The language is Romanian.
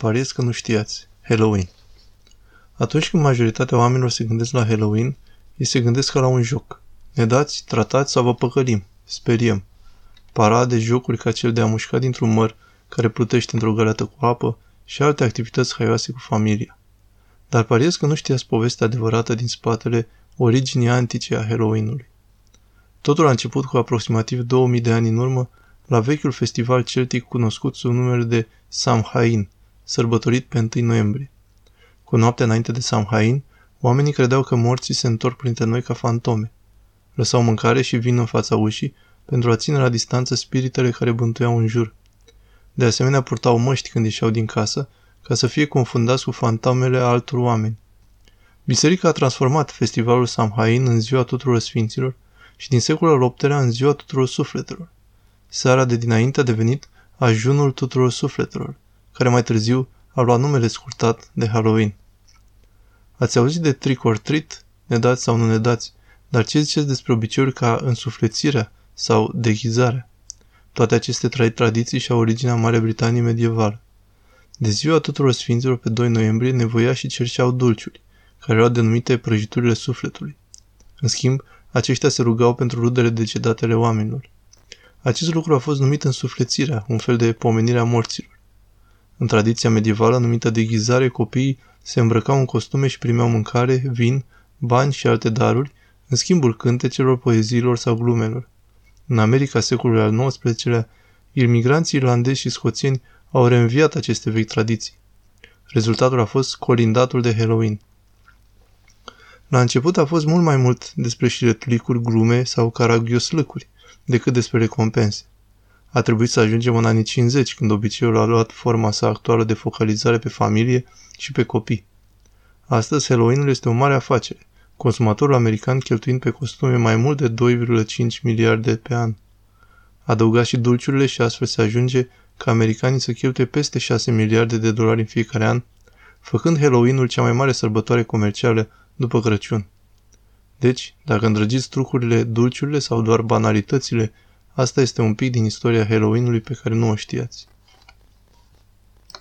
Pariez că nu știați. Halloween. Atunci când majoritatea oamenilor se gândesc la Halloween, ei se gândesc ca la un joc. Ne dați, tratați sau vă păcălim. Speriem. Parade, jocuri ca cel de a mușca dintr-un măr care plutește într-o găleată cu apă și alte activități haioase cu familia. Dar pariez că nu știați povestea adevărată din spatele originii antice a Halloween-ului. Totul a început cu aproximativ 2000 de ani în urmă la vechiul festival celtic cunoscut sub numele de Samhain, sărbătorit pe 1 noiembrie. Cu noaptea înainte de Samhain, oamenii credeau că morții se întorc printre noi ca fantome. Lăsau mâncare și vin în fața ușii pentru a ține la distanță spiritele care bântuiau în jur. De asemenea, purtau măști când ieșeau din casă, ca să fie confundați cu fantomele altor oameni. Biserica a transformat festivalul Samhain în ziua tuturor sfinților și din secolul al VIII-lea în ziua tuturor sufletelor. Seara de dinainte a devenit ajunul tuturor sufletelor, care mai târziu a luat numele scurtat de Halloween. Ați auzit de trick or treat? Ne dați sau nu ne dați? Dar ce ziceți despre obiceiuri ca însuflețirea sau deghizarea? Toate aceste trei tradiții și-au originea în Marea Britanie medievală. De ziua tuturor sfinților pe 2 noiembrie nevoia și cerceau dulciuri, care erau denumite prăjiturile sufletului. În schimb, aceștia se rugau pentru rudele decedate ale oamenilor. Acest lucru a fost numit însuflețirea, un fel de pomenire a morților. În tradiția medievală numită deghizare, copiii se îmbrăcau în costume și primeau mâncare, vin, bani și alte daruri, în schimbul cântecelor, poeziilor sau glumelor. În America secolului al XIX-lea, imigranții irlandezi și scoțieni au reînviat aceste vechi tradiții. Rezultatul a fost colindatul de Halloween. La început a fost mult mai mult despre șiretlicuri, glume sau caragioslăcuri decât despre recompense. A trebuit să ajungem în anii 50, când obiceiul a luat forma sa actuală de focalizare pe familie și pe copii. Astăzi, Halloween-ul este o mare afacere, consumatorul american cheltuind pe costume mai mult de 2,5 miliarde pe an. Adăugați și dulciurile și astfel se ajunge ca americanii să cheltuie peste 6 miliarde de dolari în fiecare an, făcând Halloween-ul cea mai mare sărbătoare comercială după Crăciun. Deci, dacă îndrăgiți trucurile, dulciurile sau doar banalitățile, asta este un pic din istoria Halloween-ului pe care nu o știați.